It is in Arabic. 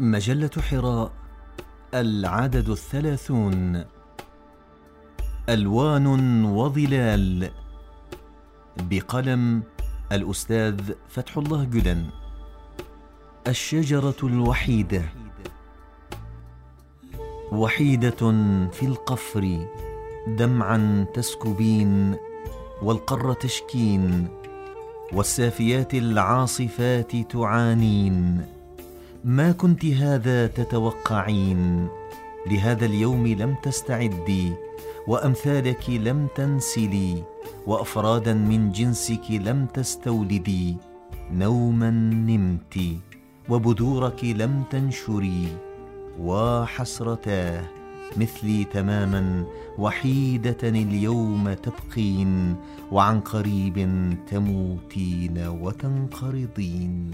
مجلة حراء العدد الثلاثون ألوان وظلال بقلم الأستاذ فتح الله جدن الشجرة الوحيدة وحيدة في القفر دمعا تسكبين والقر تشكين والسافيات العاصفات تعانين. ما كنت هذا تتوقعين؟ لهذا اليوم لم تستعدي وأمثالك لم تنسلي وأفرادا من جنسك لم تستولدي. نوما نمت وبذورك لم تنشري. وحسرتاه مثلي تماما وحيدة اليوم تبقين وعن قريب تموتين وتنقرضين.